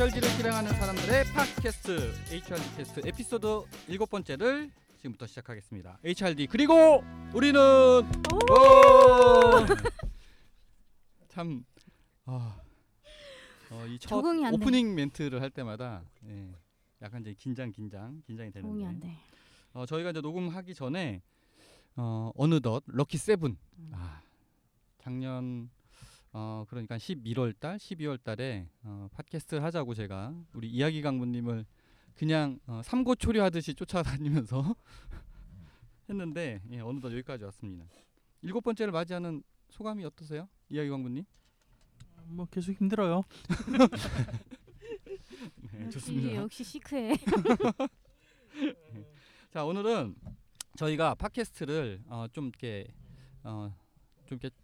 HRD를 실행하는 사람들의 팟캐스트 HRD 캐스트 에피소드 일곱 번째를 지금부터 시작하겠습니다. HRD 그리고 우리는 오! 참 아, 어, 이 첫 적응이 안 돼. 오프닝 멘트를 할 때마다 예, 약간 이제 긴장 긴장 긴장이 적응이 안 되는데 돼. 어, 저희가 이제 녹음하기 전에 어, 어느덧 럭키 세븐 음. 아, 작년 어 그러니까 11월 달, 12월 달에 어, 팟캐스트를 하자고 제가 우리 이야기 강부님을 그냥 어, 삼고초려 하듯이 쫓아다니면서 했는데 예, 어느덧 여기까지 왔습니다. 일곱 번째를 맞이하는 소감이 어떠세요, 이야기 강부님? 뭐 계속 힘들어요. 네, 역시 좋습니다. 역시 시크해. 자 오늘은 저희가 팟캐스트를 어, 좀 이렇게 어, 좀 이렇게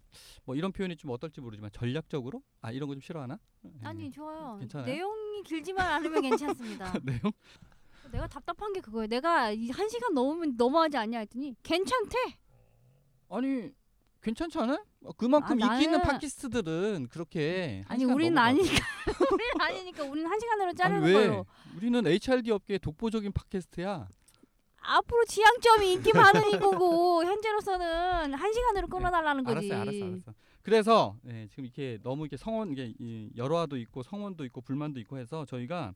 뭐 이런 표현이 좀 어떨지 모르지만 전략적으로 아 이런 거 좀 싫어하나? 예. 아니 좋아요. 괜찮아요? 내용이 길지만 않으면 괜찮습니다. 내용? 내가 답답한 게 그거예요. 내가 이 한 시간 넘으면 넘어가지 않냐 했더니 괜찮대. 아니 괜찮지 않아요? 어, 그만큼 아, 인기 있는 나는- 팟캐스트들은 그렇게 한 아니 시간 우리는. 아니니까 우리는 아니니까 우리는 한 시간으로 자르는 왜? 걸로. 우리는 HRD 업계의 독보적인 팟캐스트야. 앞으로 지향점이 인기 많은 이거고 현재로서는 한 시간으로 끊어달라는 거지. 네, 알았어요, 알았어, 알았어. 그래서 예, 지금 이렇게 너무 이렇게 성원 이게 이 열화도 있고 성원도 있고 불만도 있고 해서 저희가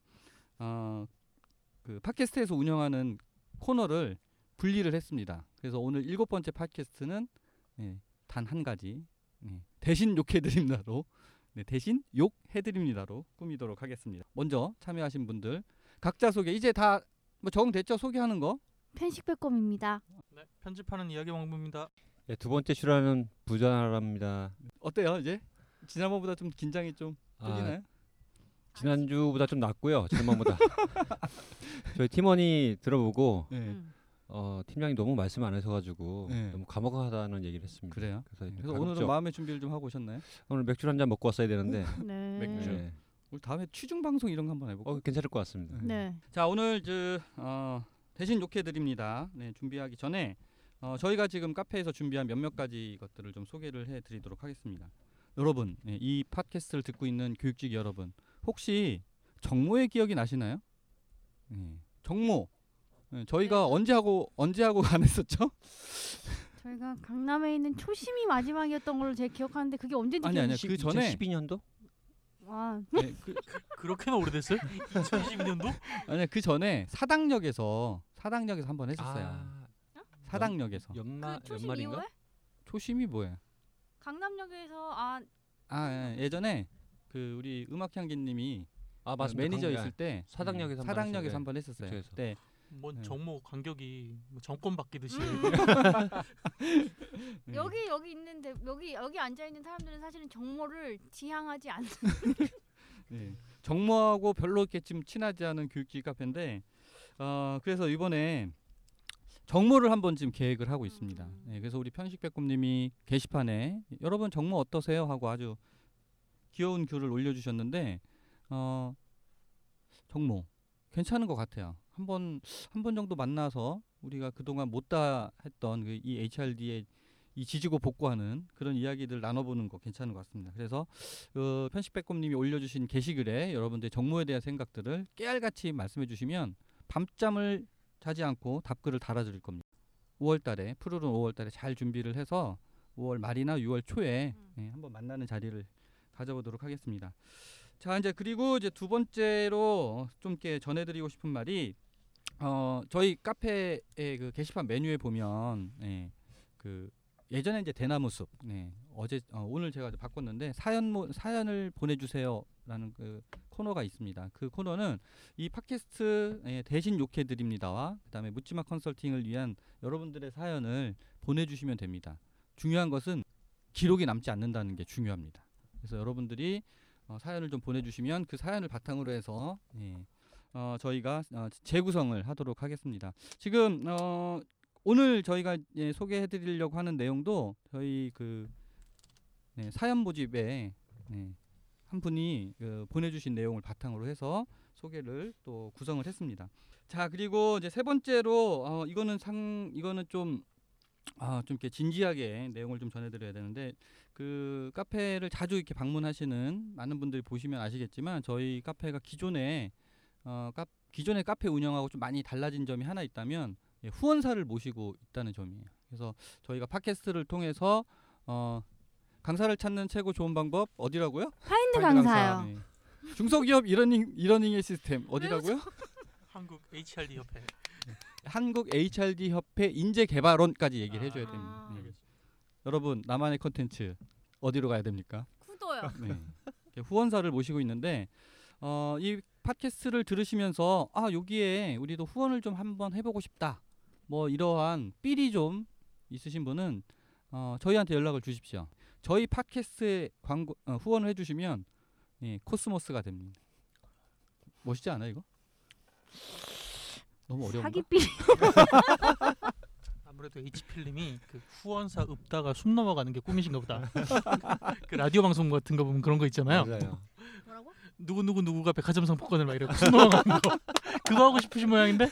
어 그 팟캐스트에서 운영하는 코너를 분리를 했습니다. 그래서 오늘 일곱 번째 팟캐스트는 예, 단한 가지 예, 대신 욕해드립니다로 네, 대신 욕해드립니다로 꾸미도록 하겠습니다. 먼저 참여하신 분들 각자 소개 이제 다 뭐 적응됐죠 소개하는 거 편식백검입니다. 네, 편집하는 이야기 왕부입니다. 네, 두 번째 출연은 부자랍니다. 어때요 이제 지난번보다 좀 긴장이 좀 아, 풀리나요? 지난주보다 좀 낫고요. 지난번보다. 저희 팀원이 들어보고 네. 음. 어, 팀장이 너무 말씀 안 하셔가지고 네. 너무 감옥하다는 얘기를 했습니다. 그래요? 그래서, 그래서 가급적 오늘은 마음의 준비를 좀 하고 오셨나요? 오늘 맥주 한 잔 먹고 왔어야 되는데 네. 맥주. 네. 우리 다음에 취중 방송 이런 거 한번 해볼까? 어, 괜찮을 것 같습니다. 네. 자 오늘 저 어, 대신 욕해 드립니다. 네, 준비하기 전에 어, 저희가 지금 카페에서 준비한 몇몇 가지 것들을 좀 소개를 해드리도록 하겠습니다. 여러분, 네, 이 팟캐스트를 듣고 있는 교육직 여러분, 혹시 정모의 기억이 나시나요? 네, 정모. 네, 저희가 네. 언제 하고 언제 하고 안 했었죠? 저희가 강남에 있는 초심이 마지막이었던 걸로 제가 기억하는데 그게 언제인지 아니. 기억이- 그 전에- 2012년도? 와 네, 그, 그렇게나 오래됐어요? 2022년도? 아니 그 전에 사당역에서 사당역에서 한 번 했었어요. 아, 사당역에서 연마 그 초심 연말인가? 초심이 뭐야? 강남역에서 아 아 예, 예전에 그 우리 음악향기님이 아그 맞습니다. 매니저 강- 있을 때 사당역에서 음, 한번 사당역에서 했어요. 한 번 했었어요. 그쪽에서. 그때 뭔 네. 정모 간격이 뭐 정권 바뀌듯이 네. 여기 여기 있는데 여기 여기 앉아 있는 사람들은 사실은 정모를 지향하지 않는 네. 정모하고 별로 이렇게 지금 친하지 않은 교육직 카페인데 어 그래서 이번에 정모를 한번 지금 계획을 하고 있습니다. 음. 네, 그래서 우리 편식백곰님이 게시판에 여러분 정모 어떠세요 하고 아주 귀여운 글을 올려주셨는데 어 정모 괜찮은 것 같아요. 한번 한 번 정도 만나서 우리가 그동안 못다 했던 그 이 HRD의 이 지지고 복구하는 그런 이야기들 나눠보는 거 괜찮은 것 같습니다. 그래서 어, 편식백곰님이 올려주신 게시글에 여러분들 정모에 대한 생각들을 깨알같이 말씀해 주시면 밤잠을 자지 않고 답글을 달아드릴 겁니다. 5월달에 푸르른 5월달에 잘 준비를 해서 5월 말이나 6월 초에 음. 예, 한번 만나는 자리를 가져보도록 하겠습니다. 자 이제 그리고 이제 두 번째로 좀 이렇게 전해드리고 싶은 말이 어 저희 카페의 그 게시판 메뉴에 보면 예, 그 예전에 이제 대나무 숲 네, 어제 어, 오늘 제가 바꿨는데 사연 모, 사연을 보내주세요라는 그 코너가 있습니다. 그 코너는 이 팟캐스트 예, 대신 욕해 드립니다와 그다음에 묻지마 컨설팅을 위한 여러분들의 사연을 보내주시면 됩니다. 중요한 것은 기록이 남지 않는다는 게 중요합니다. 그래서 여러분들이 어, 사연을 좀 보내주시면 그 사연을 바탕으로 해서 예, 어, 저희가 어, 재구성을 하도록 하겠습니다. 지금 어, 오늘 저희가 예, 소개해드리려고 하는 내용도 저희 그 네, 사연 모집에 네, 한 분이 그, 보내주신 내용을 바탕으로 해서 소개를 또 구성을 했습니다. 자 그리고 이제 세 번째로 어, 이거는 상 이거는 좀 아, 좀 이렇게 진지하게 내용을 좀 전해드려야 되는데 그 카페를 자주 이렇게 방문하시는 많은 분들이 보시면 아시겠지만 저희 카페가 기존에 어, 카, 기존의 카페 운영하고 좀 많이 달라진 점이 하나 있다면 예, 후원사를 모시고 있다는 점이에요. 그래서 저희가 팟캐스트를 통해서 어, 강사를 찾는 최고 좋은 방법 어디라고요? 파인드 파인드 강사요. 네. 중소기업 이러닝 이러닝의 시스템 어디라고요? 한국 HRD 협회. 한국 HRD 협회 인재 개발원까지 얘기를 해줘야 아. 됩니다. 네. 여러분 나만의 컨텐츠 어디로 가야 됩니까? 구도요. 네. 후원사를 모시고 있는데 어, 이 팟캐스트를 들으시면서 아 여기에 우리도 후원을 좀 한번 해보고 싶다. 뭐 이러한 삘이 좀 있으신 분은 어, 저희한테 연락을 주십시오. 저희 팟캐스트에 광고 어, 후원을 해주시면 예, 코스모스가 됩니다. 멋있지 않아 이거? 너무 어려운가? 사기삐. 아무래도 HP님이 그 후원사 읊다가 숨 넘어가는 게 꿈이신가 보다. 그 라디오 방송 같은 거 보면 그런 거 있잖아요. 맞아요. 뭐라고? 누구 누구 누구가 백화점 상품권을 막 이러고 숨 넘어가는 거. 그거 하고 싶으신 모양인데?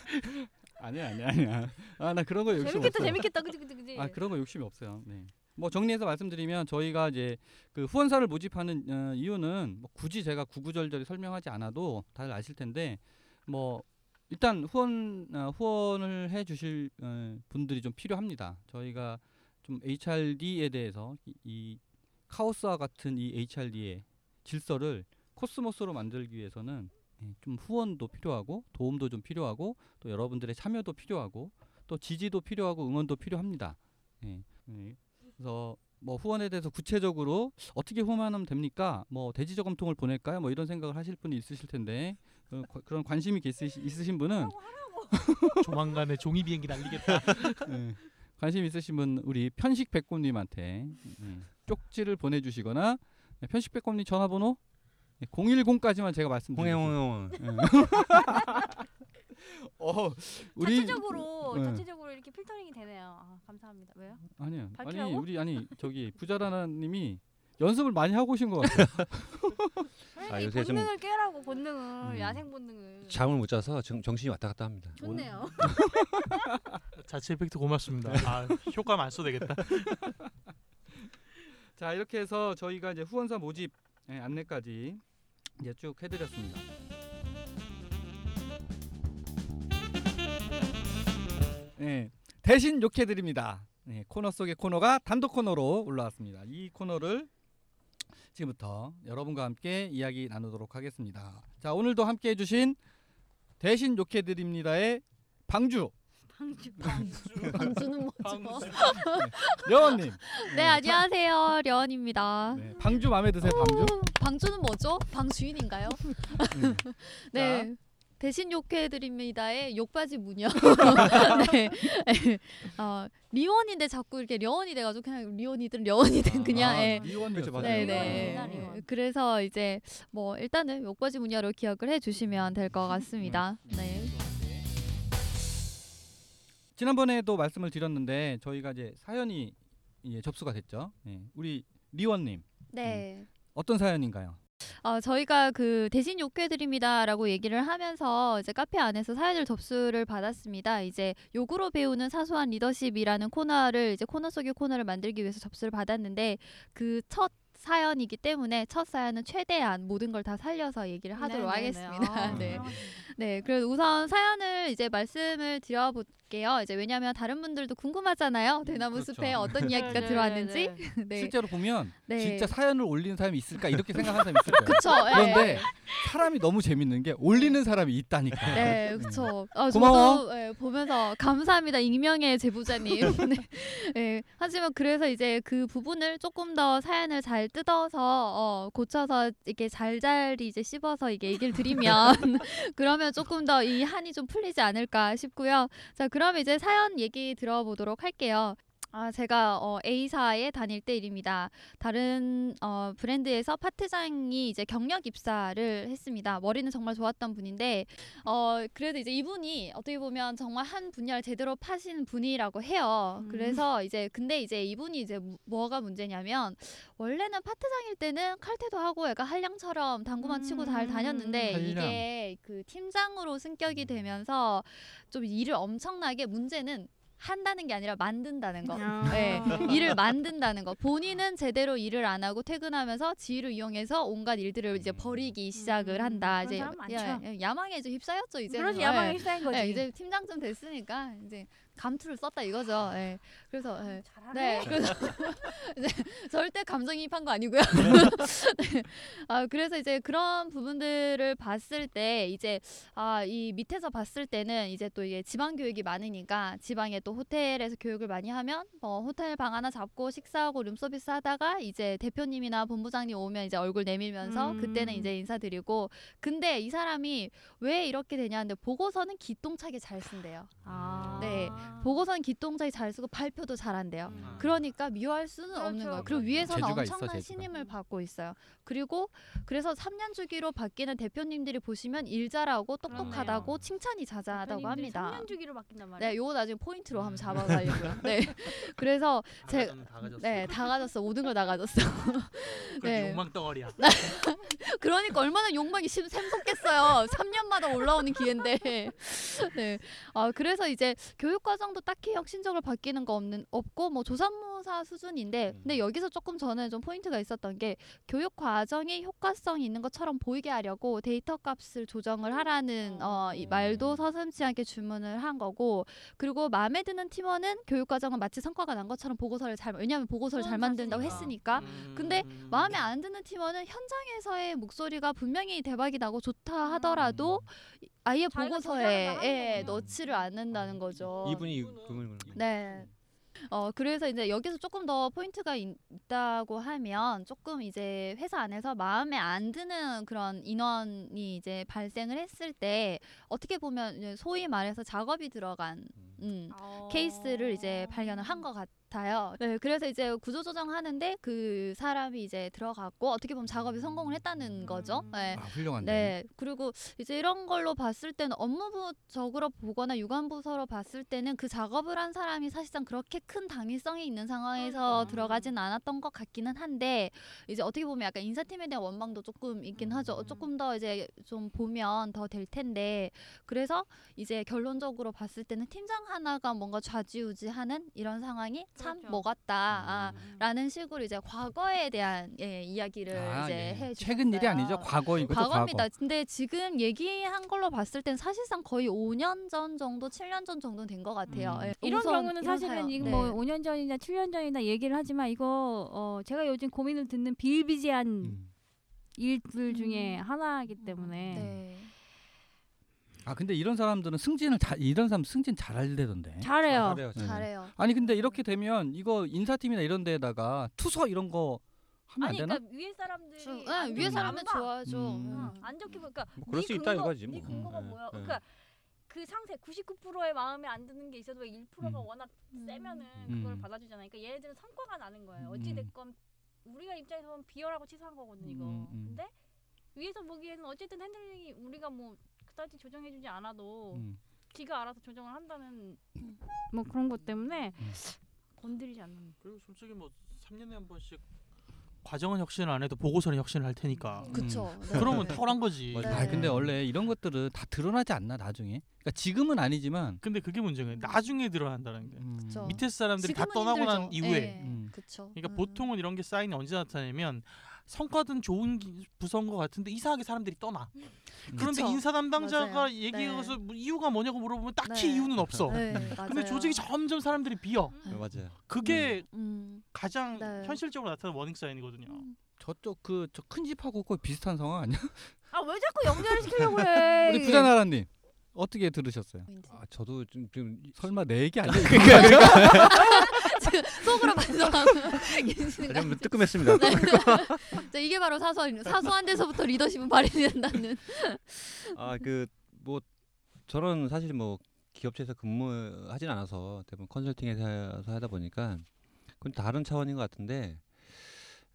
아니야 아니야 아니야. 아 나 그런 거 욕심 재밌겠다 없어요. 재밌겠다 그지 그지 그지. 아 그런 거 욕심이 없어요. 네. 뭐 정리해서 말씀드리면 저희가 이제 그 후원사를 모집하는 어, 이유는 뭐 굳이 제가 구구절절히 설명하지 않아도 다들 아실 텐데 뭐 일단 후원 어, 후원을 해주실 어, 분들이 좀 필요합니다. 저희가 좀 HRD에 대해서 이, 이 카오스와 같은 이 HRD의 질서를 코스모스로 만들기 위해서는 예, 좀 후원도 필요하고 도움도 좀 필요하고 또 여러분들의 참여도 필요하고 또 지지도 필요하고 응원도 필요합니다. 예. 예. 그래서 뭐 후원에 대해서 구체적으로 어떻게 후원하면 됩니까? 뭐 대지 저금통을 보낼까요? 뭐 이런 생각을 하실 분이 있으실 텐데 그, 과- 그런 관심이 있으시, 있으신 분은 조만간에 종이 비행기 날리겠다. 예, 관심 있으신 분 우리 편식 백곰님한테 예, 쪽지를 보내주시거나 예, 편식 백곰님 전화번호 010까지만 제가 말씀드리겠습니다. 홍해홍 어, 우리 자체적으로 네. 자체적으로 이렇게 필터링이 되네요. 아, 감사합니다. 왜요? 아니요. 아니 밝히라고? 우리 아니 저기 부자라나님이 연습을 많이 하고 오신 것 같아요. 아, 요새 좀- 본능을 깨라고 본능을 음. 야생 본능을. 잠을 못 자서 정, 정신이 왔다 갔다 합니다. 좋네요. 자체 이펙트 고맙습니다. 아, 효과만 안 써도 되겠다. 자 이렇게 해서 저희가 이제 후원사 모집 예, 안내까지 이제 쭉 해드렸습니다. 네, 대신 욕해드립니다. 네, 코너 속의 코너가 단독 코너로 올라왔습니다. 이 코너를 지금부터 여러분과 함께 이야기 나누도록 하겠습니다. 자 오늘도 함께 해주신 대신 욕해드립니다의 방주 방주 방주는 뭐죠? 려원님. 네 안녕하세요 려원입니다. 네, 방주 마음에 드세요 방주? 방주는 뭐죠? 방 주인인가요? 음. 네. 대신 욕해드립니다의 욕바지 무녀. 네. 어, 리원인데 자꾸 이렇게 려원이 돼가지고 그냥 리원이든 려원이든 그냥. 아, 예. 리원이었죠 맞아요. 네네. 리원입니다, 리원. 그래서 이제 뭐 일단은 욕바지 무녀로 기억을 해주시면 될 것 같습니다. 네. 지난번에도 말씀을 드렸는데 저희가 이제 사연이 예, 접수가 됐죠. 예, 우리 리원님 네. 어떤 사연인가요? 어, 저희가 그 대신 욕해드립니다라고 얘기를 하면서 이제 카페 안에서 사연을 접수를 받았습니다. 이제 욕으로 배우는 사소한 리더십이라는 코너를 이제 코너 속의 코너를 만들기 위해서 접수를 받았는데 그첫 사연이기 때문에 첫 사연은 최대한 모든 걸 다 살려서 얘기를 하도록 네네네. 하겠습니다. 아, 네. 네, 그래서 우선 사연을 이제 말씀을 드려 볼게요. 이제 왜냐하면 다른 분들도 궁금하잖아요. 대나무 그렇죠. 숲에 어떤 이야기가 네, 네, 들어왔는지. 네, 네. 네. 실제로 보면 네. 진짜 사연을 올리는 사람이 있을까 이렇게 생각하는 사람이 있을 거예요. 그쵸. 예. 그런데 사람이 너무 재밌는 게 올리는 사람이 있다니까. 네, 그렇죠. 아, 고마워. 저도 예, 보면서 감사합니다, 익명의 제보자님. 네. 예, 하지만 그래서 이제 그 부분을 조금 더 사연을 잘 뜯어서 어, 고쳐서 이렇게 잘잘 이제 씹어서 이게 얘기를 드리면 그러면 조금 더 이 한이 좀 풀리지 않을까 싶고요. 자, 그럼 이제 사연 얘기 들어보도록 할게요. 아, 제가 어, A사에 다닐 때 일입니다. 다른 어, 브랜드에서 파트장이 이제 경력 입사를 했습니다. 머리는 정말 좋았던 분인데 어 그래도 이제 이분이 어떻게 보면 정말 한 분야를 제대로 파신 분이라고 해요. 음. 그래서 이제 근데 이제 이분이 이제 무- 뭐가 문제냐면 원래는 파트장일 때는 칼퇴도 하고 약간 한량처럼 당구만 치고 잘 음. 다녔는데 한량. 이게 그 팀장으로 승격이 되면서 좀 일을 엄청나게 문제는 한다는 게 아니라 만든다는 거. 아. 네, 일을 만든다는 거. 본인은 제대로 일을 안 하고 퇴근하면서 지위를 이용해서 온갖 일들을 이제 버리기 시작을 음, 한다. 그런 이제 사람 많죠. 야, 야망에 이제 휩싸였죠 이제. 그러지 야망에 휩싸인 거지. 네, 이제 팀장쯤 됐으니까 이제 감투를 썼다 이거죠. 예. 그래서 예. 잘하네. 네, 그래서 이제 절대 감정이입한 거 아니고요. 네. 아 그래서 이제 그런 부분들을 봤을 때 이제 아 이 밑에서 봤을 때는 이제 또 이게 지방 교육이 많으니까 지방에 또 호텔에서 교육을 많이 하면 뭐 호텔 방 하나 잡고 식사하고 룸서비스 하다가 이제 대표님이나 본부장님 오면 이제 얼굴 내밀면서 음. 그때는 이제 인사드리고 근데 이 사람이 왜 이렇게 되냐는데 보고서는 기똥차게 잘 쓴대요. 아. 네. 보고서는 기똥차게 잘 쓰고 발표도 잘한대요. 음. 그러니까 미워할 수는 없는 그렇죠. 거예요. 그리고 위에서는 재주가 있어, 엄청난 재주가. 신임을 받고 있어요. 그리고 그래서 3년 주기로 바뀌는 대표님들이 보시면 일 잘하고 똑똑하다고 그러네요. 칭찬이 자자하다고 합니다. 3년 주기로 바뀐단 말이야. 네, 요거 나중에 포인트로 한번 잡아가려고요. 네, 그래서 제-. 네, 다 가졌어. 모든 걸 다 가졌어. 네. 네. 욕망 덩어리야. 그러니까 얼마나 욕망이 심 샘솟겠어요. 3년마다 올라오는 기회인데. 네. 아 그래서 이제 교육 과 정도 딱히 혁신적으로 바뀌는 거 없는 없고 뭐 조산모 사 수준인데 음. 근데 여기서 조금 저는 좀 포인트가 있었던 게 교육 과정이 효과성이 있는 것처럼 보이게 하려고 데이터 값을 조정을 하라는 어, 이 말도 서슴지 않게 주문을 한 거고 그리고 마음에 드는 팀원은 교육 과정은 마치 성과가 난 것처럼 보고서를 잘 왜냐하면 보고서를 잘 만든다고. 했으니까 음. 근데 마음에 안 드는 팀원은 현장에서의 목소리가 분명히 대박이 나고 좋다 하더라도 아예 보고서에 예. 넣지를 않는다는 거죠. 이분이 금을 네. 어 그래서 이제 여기서 조금 더 포인트가 있, 있다고 하면 조금 이제 회사 안에서 마음에 안 드는 그런 인원이 이제 발생을 했을 때 어떻게 보면 이제 소위 말해서 작업이 들어간 음, 어. 케이스를 이제 발견을 한 것 같아요. 네, 그래서 이제 구조 조정하는데 그 사람이 이제 들어갔고 어떻게 보면 작업이 성공을 했다는 거죠. 네. 아, 훌륭한데. 네. 그리고 이제 이런 걸로 봤을 때는 업무부적으로 보거나 유관부서로 봤을 때는 그 작업을 한 사람이 사실상 그렇게 큰 당위성이 있는 상황에서 그러니까. 들어가진 않았던 것 같기는 한데 이제 어떻게 보면 약간 인사팀에 대한 원망도 조금 있긴 하죠. 음. 조금 더 이제 좀 보면 더 될 텐데 그래서 이제 결론적으로 봤을 때는 팀장 하나가 뭔가 좌지우지하는 이런 상황이 참 그렇죠. 먹었다. 아, 음. 라는 식으로 이제 과거에 대한 예, 이야기를 아, 이제 예. 해 최근 일이 아니죠. 과거인 거죠. 과거입니다. 과거. 근데 지금 얘기한 걸로 봤을 땐 사실상 거의 5년 전 정도, 7년 전 정도 된 것 같아요. 음. 예, 이런 우선 경우는 이런 사실은 사연. 이거 네. 뭐 5년 전이나 7년 전이나 얘기를 하지만 이거 어 제가 요즘 고민을 듣는 비일비재한 음. 일들 중에 음. 하나이기 때문에 네. 아 근데 이런 사람들은 승진을 다 이런 사람 승진 잘 할대던데. 잘해요. 잘해요. 네. 잘해요. 아니 근데 이렇게 되면 이거 인사팀이나 이런 데다가 투서 이런 거 하면 안 아니 되나? 그러니까 위에 사람들이 주- 네, 안 위에 좋게 사람은 안 봐. 좋아하죠. 음. 음. 응, 안 좋게 보니까 뭐 그럴 네 수 있다 근거- 이거지 네 뭐. 근거가 예, 뭐야? 예. 그러니까 그 상사 99%의 마음에 안 드는 게 있어도 1%가 음. 워낙 음. 세면은 음. 그걸 받아주잖아요. 그러니까 얘네들은 성과가 나는 거예요. 어찌 음. 됐건 우리가 입장에서 보면 비열하고 치사한 거거든 이거. 음, 음. 근데 위에서 보기에는 어쨌든 handling이 우리가 뭐 그다지 조정해주지 않아도 음. 지가 알아서 조정을 한다는 뭐 그런 것 때문에 음. 건드리지 않는. 그리고 솔직히 뭐 3년에 한 번씩 과정은 혁신을 안 해도 보고서는 혁신을 할 테니까. 그쵸. 네. 그러면 탁월한 거지. 맞아. 아 근데 네. 원래 이런 것들은 다 드러나지 않나 나중에. 그러니까 지금은 아니지만. 근데 그게 문제가 나중에 드러난다는 게. 음. 밑에 사람들이 다 떠나고 난 힘들죠. 이후에. 네. 음. 그쵸. 그러니까 음. 보통은 이런 게 사인이 언제 나타나냐면 성과든 좋은 기- 부서인 것 같은데 이상하게 사람들이 떠나. 그런데 그쵸. 인사 담당자가 맞아요. 얘기해서 네. 뭐 이유가 뭐냐고 물어보면 딱히 네. 이유는 없어. 네, 근데 맞아요. 조직이 점점 사람들이 비어. 네, 맞아요. 그게 음. 가장 네. 현실적으로 나타나는 워닝 사인이거든요. 음. 저쪽 그 저 큰 집하고 거의 비슷한 상황 아니야? 아 왜 자꾸 연결을 시키려고 그래? 우리 부자 나라님 어떻게 들으셨어요? 아 저도 좀, 좀 설마 내 얘기 아니야? 속으로 반성하고 계시는 거 좀 뜨끔했습니다. 자, 이게 바로 사소한 사소한 데서부터 리더십은 발휘된다는. 아 그 뭐 저는 사실 뭐 기업체에서 근무하진 않아서 대부분 컨설팅에서 하다 보니까 그건 다른 차원인 것 같은데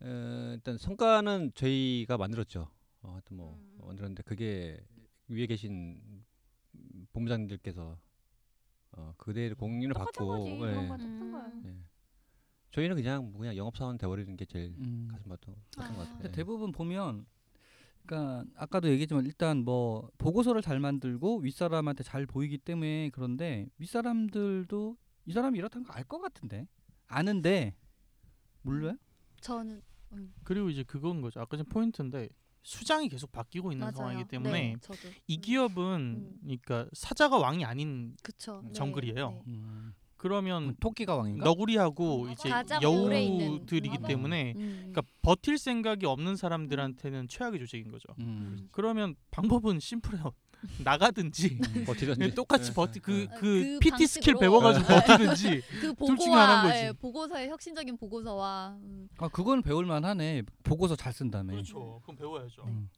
어, 일단 성과는 저희가 만들었죠. 어, 하여튼 뭐 음. 만들었는데 그게 위에 계신 본부장님들께서 어, 그대로 공인을 똑같은 받고 거지. 예, 그런 거 똑같은 거야. 예. 저희는 그냥 뭐 그냥 영업 사원 돼버리는 게 제일 음. 가슴 것 아. 같아요. 근데 대부분 보면 그러니까 아까도 얘기했지만 일단 뭐 보고서를 잘 만들고 윗사람한테 잘 보이기 때문에 그런데 윗사람들도 이 사람이 이렇다는 거 알 것 같은데 아는데 몰라요? 저는 그리고 이제 그건 거죠. 아까 전 포인트인데 수장이 계속 바뀌고 있는 맞아요. 상황이기 때문에 네, 저도 이 음, 기업은 음. 그러니까 사자가 왕이 아닌 그쵸. 네, 정글이에요. 네. 음. 그러면 토끼가 왕인가? 너구리하고 이제 오래 있는. 여우들이기. 때문에 음. 그러니까 버틸 생각이 없는 사람들한테는 최악의 조직인 거죠. 음. 그러면 방법은 심플해요. 나가든지 버티던지. 똑같이 버티 그 아, 그그 PT 스킬 방식으로. 배워가지고 버티든지 그 둘 중에 하나인 보고와 거지. 예, 보고서의 혁신적인 보고서와 음. 아 그건 배울만 하네. 보고서 잘 쓴다며. 그렇죠. 그럼 배워야죠. 음.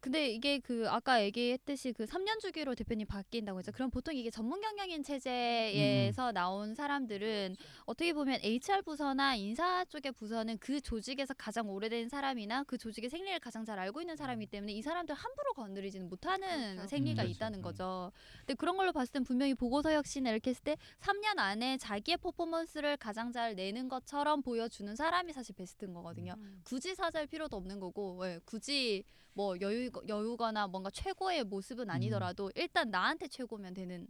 근데 이게 그 아까 얘기했듯이 그 3년 주기로 대표님 바뀐다고 했죠. 그럼 보통 이게 전문 경영인 체제에서 나온 사람들은 어떻게 보면 HR 부서나 인사 쪽의 부서는 그 조직에서 가장 오래된 사람이나 그 조직의 생리를 가장 잘 알고 있는 사람이기 때문에 이 사람들 함부로 건드리지는 못하는 그렇죠. 생리가 음. 있다는 음. 거죠. 근데 그런 걸로 봤을 땐 분명히 보고서 혁신을 이렇게 했을 때 3년 안에 자기의 퍼포먼스를 가장 잘 내는 것처럼 보여주는 사람이 사실 베스트인 거거든요. 음. 굳이 사자일 필요도 없는 거고 예, 굳이 뭐 여유 여유거나 뭔가 최고의 모습은 아니더라도 일단 나한테 최고면 되는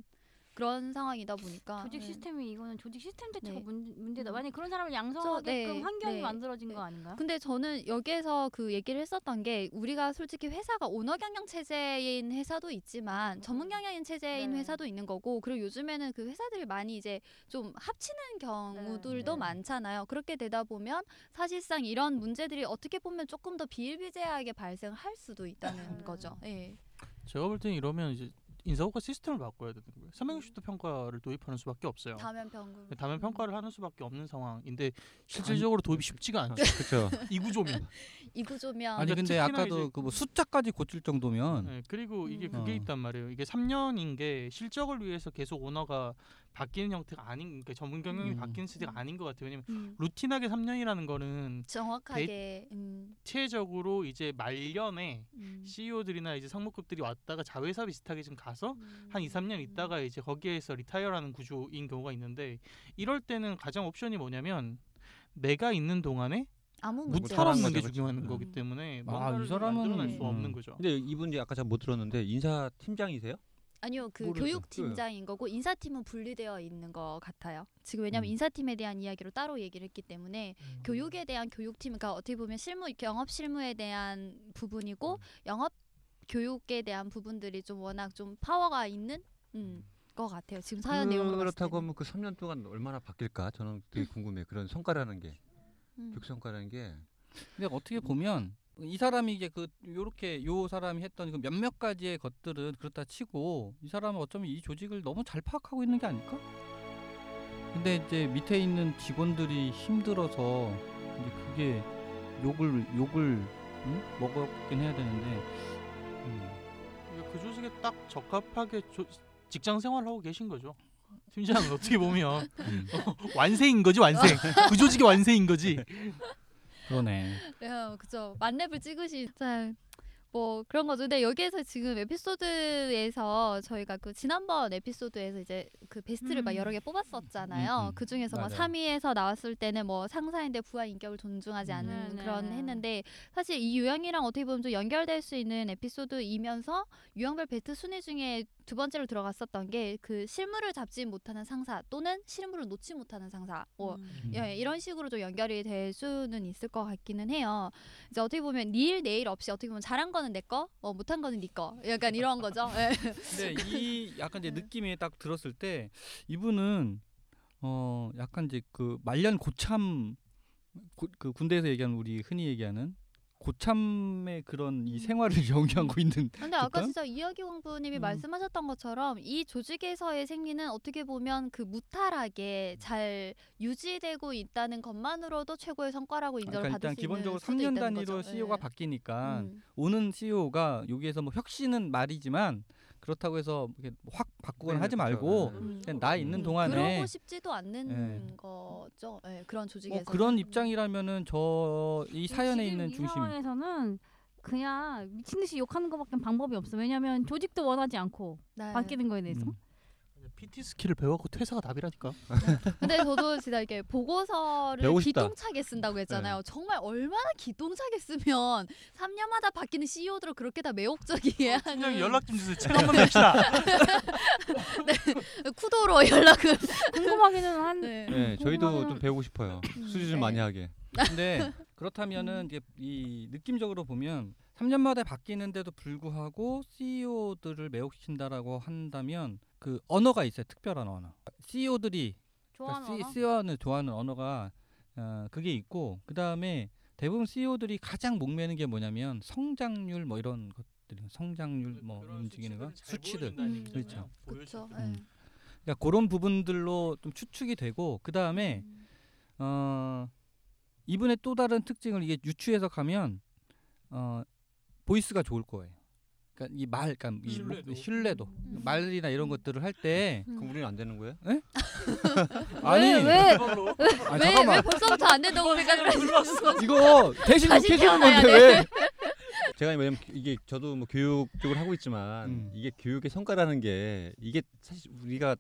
그런 상황이다 보니까 조직 예. 시스템이 이거는 조직 시스템 자체가 네. 문, 문제다. 음. 만약 그런 사람을 양성하게끔 네, 환경이 네, 만들어진 네. 거 아닌가요? 근데 저는 여기에서 그 얘기를 했었던 게 우리가 솔직히 회사가 오너 경영 체제인 회사도 있지만 전문 경영인 체제인 네. 회사도 있는 거고 그리고 요즘에는 그 회사들이 많이 이제 좀 합치는 경우들도 네. 많잖아요. 그렇게 되다 보면 사실상 이런 문제들이 어떻게 보면 조금 더 비일비재하게 발생할 수도 있다는 네. 거죠. 예. 제가 볼 때는 이러면 이제 인사고과 시스템을 바꿔야 되는 거예요. 360도 평가를 도입하는 수밖에 없어요. 다면 평균. 네, 다면 평가를 하는 수밖에 없는 상황인데 실질적으로 도입이 쉽지가 않죠. 그렇죠. 이 구조면. 이 구조면 아니 근데 아까도 그 뭐 숫자까지 고칠 정도면 네, 그리고 이게 음. 그게 어. 있단 말이에요. 이게 3년인 게 실적을 위해서 계속 오너가 바뀌는 형태가 아닌 그러니까 전문 경영이 음. 바뀌는 시대가 아닌 것 같아요. 왜냐면 음, routine하게 3년이라는 거는 정확하게 음, 체적으로 이제 말년에 음. CEO들이나 이제 상무급들이 왔다가 자회사 비슷하게 좀 가서 한 2, 3년 음. 있다가 이제 거기에서 retire라는 구조인 경우가 있는데 이럴 때는 가장 옵션이 뭐냐면 내가 있는 동안에 아무 못 문제 털어놓는 게. 중요한 음. 거기 때문에 아, 이 사람은- 만들어낼 수 음. 없는 거죠. 근데 이분이 아까 잘못 들었는데 인사 팀장이세요? 아니요, 그 모르겠어요. 교육 팀장인 거고 인사팀은 분리되어 있는 것 같아요. 지금 왜냐하면 음. 인사팀에 대한 이야기로 따로 얘기를 했기 때문에 교육에 대한 교육팀, 그러니까 어떻게 보면 실무 영업 실무에 대한 부분이고 음. 영업 교육에 대한 부분들이 좀 워낙 좀 파워가 있는 음, 것 같아요. 지금 사연 내용으로 봤을 그렇다고 때는. 하면 그 3년 동안 얼마나 바뀔까? 저는 되게 궁금해요. 그런 성과라는 게, 음. 교육 성과라는 게. 근데 어떻게 보면 이 사람이 이게 그 요렇게 요 사람이 했던 그 몇몇 가지의 것들은 그렇다 치고 이 사람은 어쩌면 이 조직을 너무 잘 파악하고 있는 게 아닐까? 근데 이제 밑에 있는 직원들이 힘들어서 이제 그게 욕을 욕을 응? 먹었긴 해야 되는데 음. 그 조직에 딱 적합하게 조, 직장 생활을 하고 계신 거죠. 팀장은 어떻게 보면 음. 완세인 거지 완생. 그 조직의 완세인 거지. 그러네. 네, 그죠. 만렙을 찍으신 자, 뭐 그런 거죠. 근데 여기에서 지금 에피소드에서 저희가 그 지난번 에피소드에서 이제 그 베스트를 막 음. 여러 개 뽑았었잖아요. 음, 음. 그 중에서 뭐 맞아요. 3위에서 나왔을 때는 뭐 상사인데 부하 인격을 존중하지 않는 음. 네, 그런 네, 네. 했는데 사실 이 유형이랑 어떻게 보면 좀 연결될 수 있는 에피소드이면서 유형별 베스트 순위 중에 두 번째로 들어갔었던 게 그 실무를 잡지 못하는 상사 또는 실무를 놓지 못하는 상사. 뭐 음. 예, 이런 식으로 좀 연결이 될 수는 있을 것 같기는 해요. 이제 어떻게 보면 니일 내일 없이 어떻게 보면 잘한 거는 내 거, 어, 못한 거는 네 거. 약간 이런 거죠. 예. 근데 이 약간 이제 네. 느낌이 딱 들었을 때 이분은 어 약간 이제 그 말년 고참 고, 그 군대에서 얘기하는 우리 흔히 얘기하는 고참의 그런 이 음. 생활을 영위하고 있는 근데 아까? 진짜 이야기 공부님이 음. 말씀하셨던 것처럼 이 조직에서의 생리는 어떻게 보면 그 무탈하게 잘 유지되고 있다는 것만으로도 최고의 성과라고 인정을 그러니까 받을 일단 수 기본적으로 있는 수도 3년 있다는 단위로 거죠. CEO가 예. 바뀌니까 음. 오는 CEO가 여기에서 뭐 혁신은 말이지만 그렇다고 해서 확 바꾸거나 네, 하지 그렇죠. 말고 네. 음. 그냥 나 있는 음, 동안에 그러고 싶지도 않는 예. 거죠. 예, 그런 조직에서 뭐 그런 입장이라면은 저 이 사연에 있는 이 중심 상황에서는 그냥 미친 듯이 욕하는 것밖에 방법이 없어. 왜냐하면 조직도 원하지 않고 네. 바뀌는 거에 대해서. 음. PT 스킬을 배워갖고 퇴사가 답이라니까. 근데 저도 진짜 이렇게 보고서를 배우고 싶다. 기똥차게 쓴다고 했잖아요. 정말 얼마나 기똥차게 쓰면 3년마다 바뀌는 CEO들은 그렇게 다 매혹적이에요. 팀장님 연락 좀 주세요. 책 한번 냅시다. 쿠도로 연락을. 궁금하기는 한. 네. 네, 저희도 좀 배우고 싶어요. 수지 좀 네. 많이 하게. 근데 그렇다면은 이제 이 느낌적으로 보면 3년마다 바뀌는데도 불구하고 CEO들을 매혹시킨다라고 한다면 그 언어가 있어요. 특별한 언어. CEO들이 좋아하는 그러니까 언어. CEO는 좋아하는 언어가 어, 그게 있고 그 다음에 대부분 CEO들이 가장 목매는 게 뭐냐면 성장률 뭐 이런 것들이 성장률 뭐 움직이는 거 수치들 음. 그렇죠. 그렇죠. 음. 그러니까 그런 부분들로 좀 추측이 되고 그 다음에 음. 어 이분의 또 다른 특징을 이게 유추해서 가면 어 보이스가 좋을 거예요. 그러니까 이 말, 그러니까 이 목- 신뢰도. 신뢰도, 음. 말이나 이런 것들을 할 때 그럼 우리는 안 되는 거예요? 아니 왜, 왜? 아니, 왜, 왜 잠깐만 벌써부터 안 된다고 그랬어? 이거 대신 다시 욕해주는 태어나야 건데 돼. 왜? 제가 왜냐면 이게 저도 뭐 교육 쪽을 하고 있지만 음. 이게 교육의 성과라는 게 이게 사실 우리가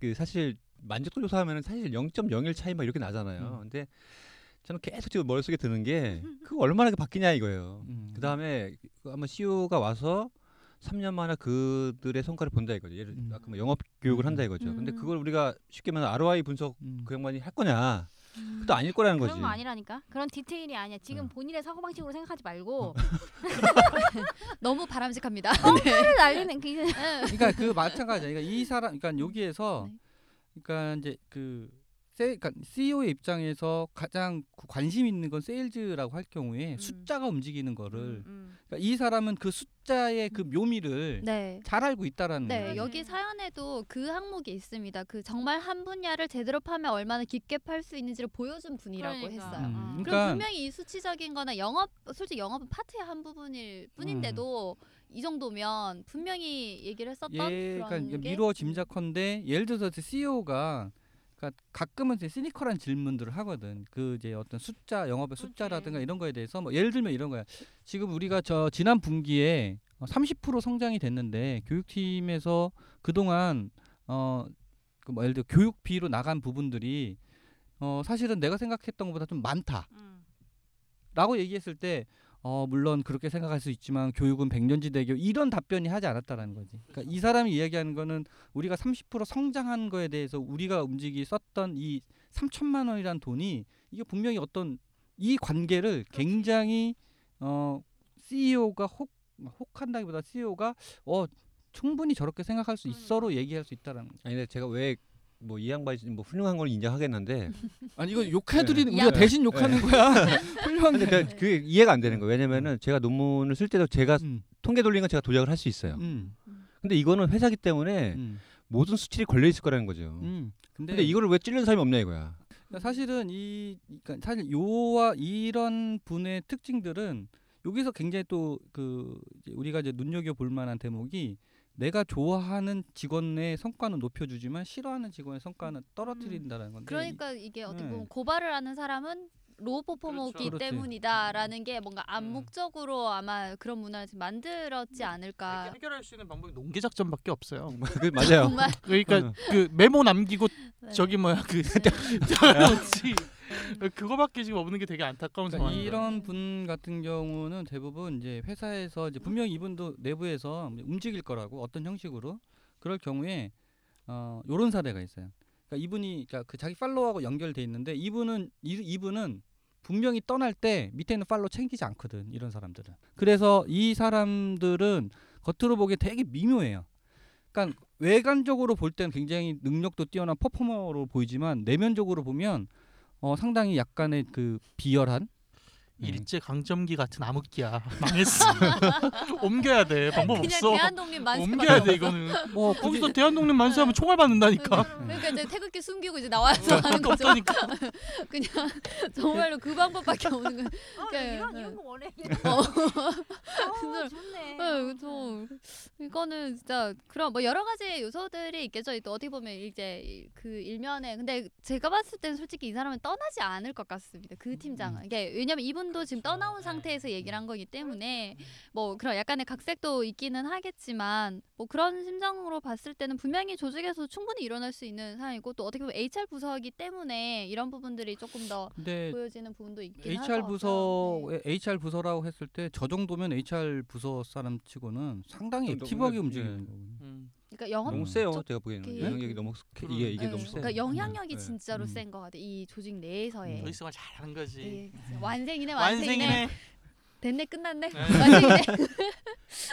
그 사실 만족도 조사하면은 사실 0.01 차이 막 이렇게 나잖아요. 음. 근데 저는 계속 지금 머릿속에 드는 게 그거 얼마나 바뀌냐 이거예요. 음. 그 다음에 아마 CEO가 와서 3년 만에 그들의 성과를 본다 이거죠. 예를 음. 아까 뭐 영업 교육을 음. 한다 이거죠. 근데 음. 그걸 우리가 쉽게 말하면 ROI 분석 음. 그 양반이 할 거냐? 그것도 아닐 거라는 거지. 그런 거 아니라니까. 그런 디테일이 아니야. 지금 어. 본인의 사고 방식으로 생각하지 말고 너무 바람직합니다. 뻥을 날리는 그 이제 그러니까 그 마찬가지야. 그러니까 이 사람, 그러니까 여기에서, 네. 그러니까 이제 그 세, 그러니까 CEO의 입장에서 가장 구- 관심 있는 건 세일즈라고 할 경우에 음. 숫자가 움직이는 거를, 음, 음. 그러니까 이 사람은 그 숫자의 그 묘미를 네. 잘 알고 있다라는 네, 거예요. 여기 사연에도 그 항목이 있습니다. 그 정말 한 분야를 제대로 파면 얼마나 깊게 팔 수 있는지를 보여준 분이라고 그러니까. 했어요. 음, 어. 그럼 그러니까 분명히 이 수치적인 거나 영업 솔직히 영업은 파트의 한 부분일 뿐인데도 이 정도면 분명히 얘기를 했었던 예, 그런 그러니까 게 미루어 짐작컨대 예를 들어서 CEO가 그러니까 가끔은 이제 시니컬한 질문들을 하거든. 그 이제 어떤 숫자 영업의 숫자라든가 이런 거에 대해서 뭐 예를 들면 이런 거야. 지금 우리가 저 지난 분기에 어, 30% 성장이 됐는데 교육팀에서 그동안 어그뭐 예를 들어 교육비로 나간 부분들이 어 사실은 내가 생각했던 것보다 좀 많다. 음. 라고 얘기했을 때 어, 물론 그렇게 생각할 수 있지만 교육은 백년지대교 이런 답변이 하지 않았다라는 거지. 그러니까 이 사람이 이야기하는 거는 우리가 30% 성장한 거에 대해서 우리가 움직이 썼던 이 3천만 원이란 돈이 이게 분명히 어떤 이 관계를 굉장히 어 CEO가 혹 혹한다기보다 CEO가 어 충분히 저렇게 생각할 수 있어로 얘기할 수 있다라는 거. 아니 근데 제가 왜 뭐 이 양반이 뭐 훌륭한 걸 인정하겠는데 아니 이거 욕해드리는 네. 우리가 야. 대신 욕하는 거야. 훌륭한 근데 게. 그- 그게 이해가 안 되는 거예요. 왜냐면은 제가 논문을 쓸 때도 제가 음, 통계 돌린 건 제가 도작을 할 수 있어요. 음, 근데 이거는 회사기 때문에 음, 모든 수치들이 걸려 있을 거라는 거죠. 음. 근데 이거를 왜 찔르는 사람이 없냐 이거야. 그러니까 사실은 이 그러니까 사실 요와 이런 분의 특징들은 여기서 굉장히 또 그 우리가 이제 눈여겨 볼 만한 대목이 내가 좋아하는 직원의 성과는 높여주지만 싫어하는 직원의 성과는 떨어뜨린다는 건데 그러니까 이게 어떻게 네. 보면 고발을 하는 사람은 로우 퍼포머이기 그렇죠. 때문이다라는 게 뭔가 네. 암묵적으로 아마 그런 문화를 만들었지 않을까. 해결할 수 있는 방법이 농계 작전밖에 없어요. 그 맞아요. 정말 그러니까 응. 그 메모 남기고 네. 저기 뭐야 그 저지 그거밖에 지금 없는 게 되게 안타까운 그러니까 상황이에요. 이런 분 같은 경우는 대부분 이제 회사에서 이제 분명히 이분도 내부에서 움직일 거라고 어떤 형식으로 그럴 경우에 어 요런 사례가 있어요. 그러니까 이분이 그러니까 그 자기 팔로우하고 연결돼 있는데 이분은 이, 이분은 분명히 떠날 때 밑에 있는 팔로우 챙기지 않거든 이런 사람들은. 그래서 이 사람들은 겉으로 보기에 되게 미묘해요. 그러니까 외관적으로 볼 때는 굉장히 능력도 뛰어난 퍼포머로 보이지만 내면적으로 보면 어 상당히 약간의 그 비열한 일제 강점기 같은 암흑기야 망했어. 옮겨야 돼 방법 그냥 없어. 대한독립 만세. 옮겨야 돼 이거는. 뭐 거기서 대한독립 만세하면 총알 받는다니까. 그러니까 이제 태극기 숨기고 이제 나와서 하는 밖에 거죠. 없다니까. 그냥 정말로 그 방법밖에 없는 거예요. 어, 네, 이런 네. 이런 거 원해. 어. 그래서 좋네. 네, 그래서 이거는 진짜 그런 뭐 여러 가지 요소들이 있겠죠. 또 어떻게 보면 이제 이- 그 일면에 근데 제가 봤을 때는 솔직히 이 사람은 떠나지 않을 것 같습니다. 그 팀장은 이게 왜냐면 이분 도 지금 떠나온 상태에서 얘기를 한 거기 때문에 뭐 그런 약간의 각색도 있기는 하겠지만 뭐 그런 심정으로 봤을 때는 분명히 조직에서 충분히 일어날 수 있는 상황이고 또 어떻게 보면 HR 부서이기 때문에 이런 부분들이 조금 더 보여지는 부분도 있긴 HR 할것 부서. 네. HR 부서라고 했을 때 저 정도면 HR 부서 사람 치고는 상당히 좀 액티브하게 너무- 움직이는 예. 거거든요. 음. 그러니까 영업 너무 세요. 제가 보기에는 쪽이- 영향력이 너무 세- 이게 이게 네, 너무 세. 그러니까 영향력이 네. 진짜로 음. 센 것 같아. 이 조직 내에서의. 더 있으면 잘하는 거지. 예, 완생이네 완생이네. 완생이네. 됐네 끝났네. 네. 완생이네.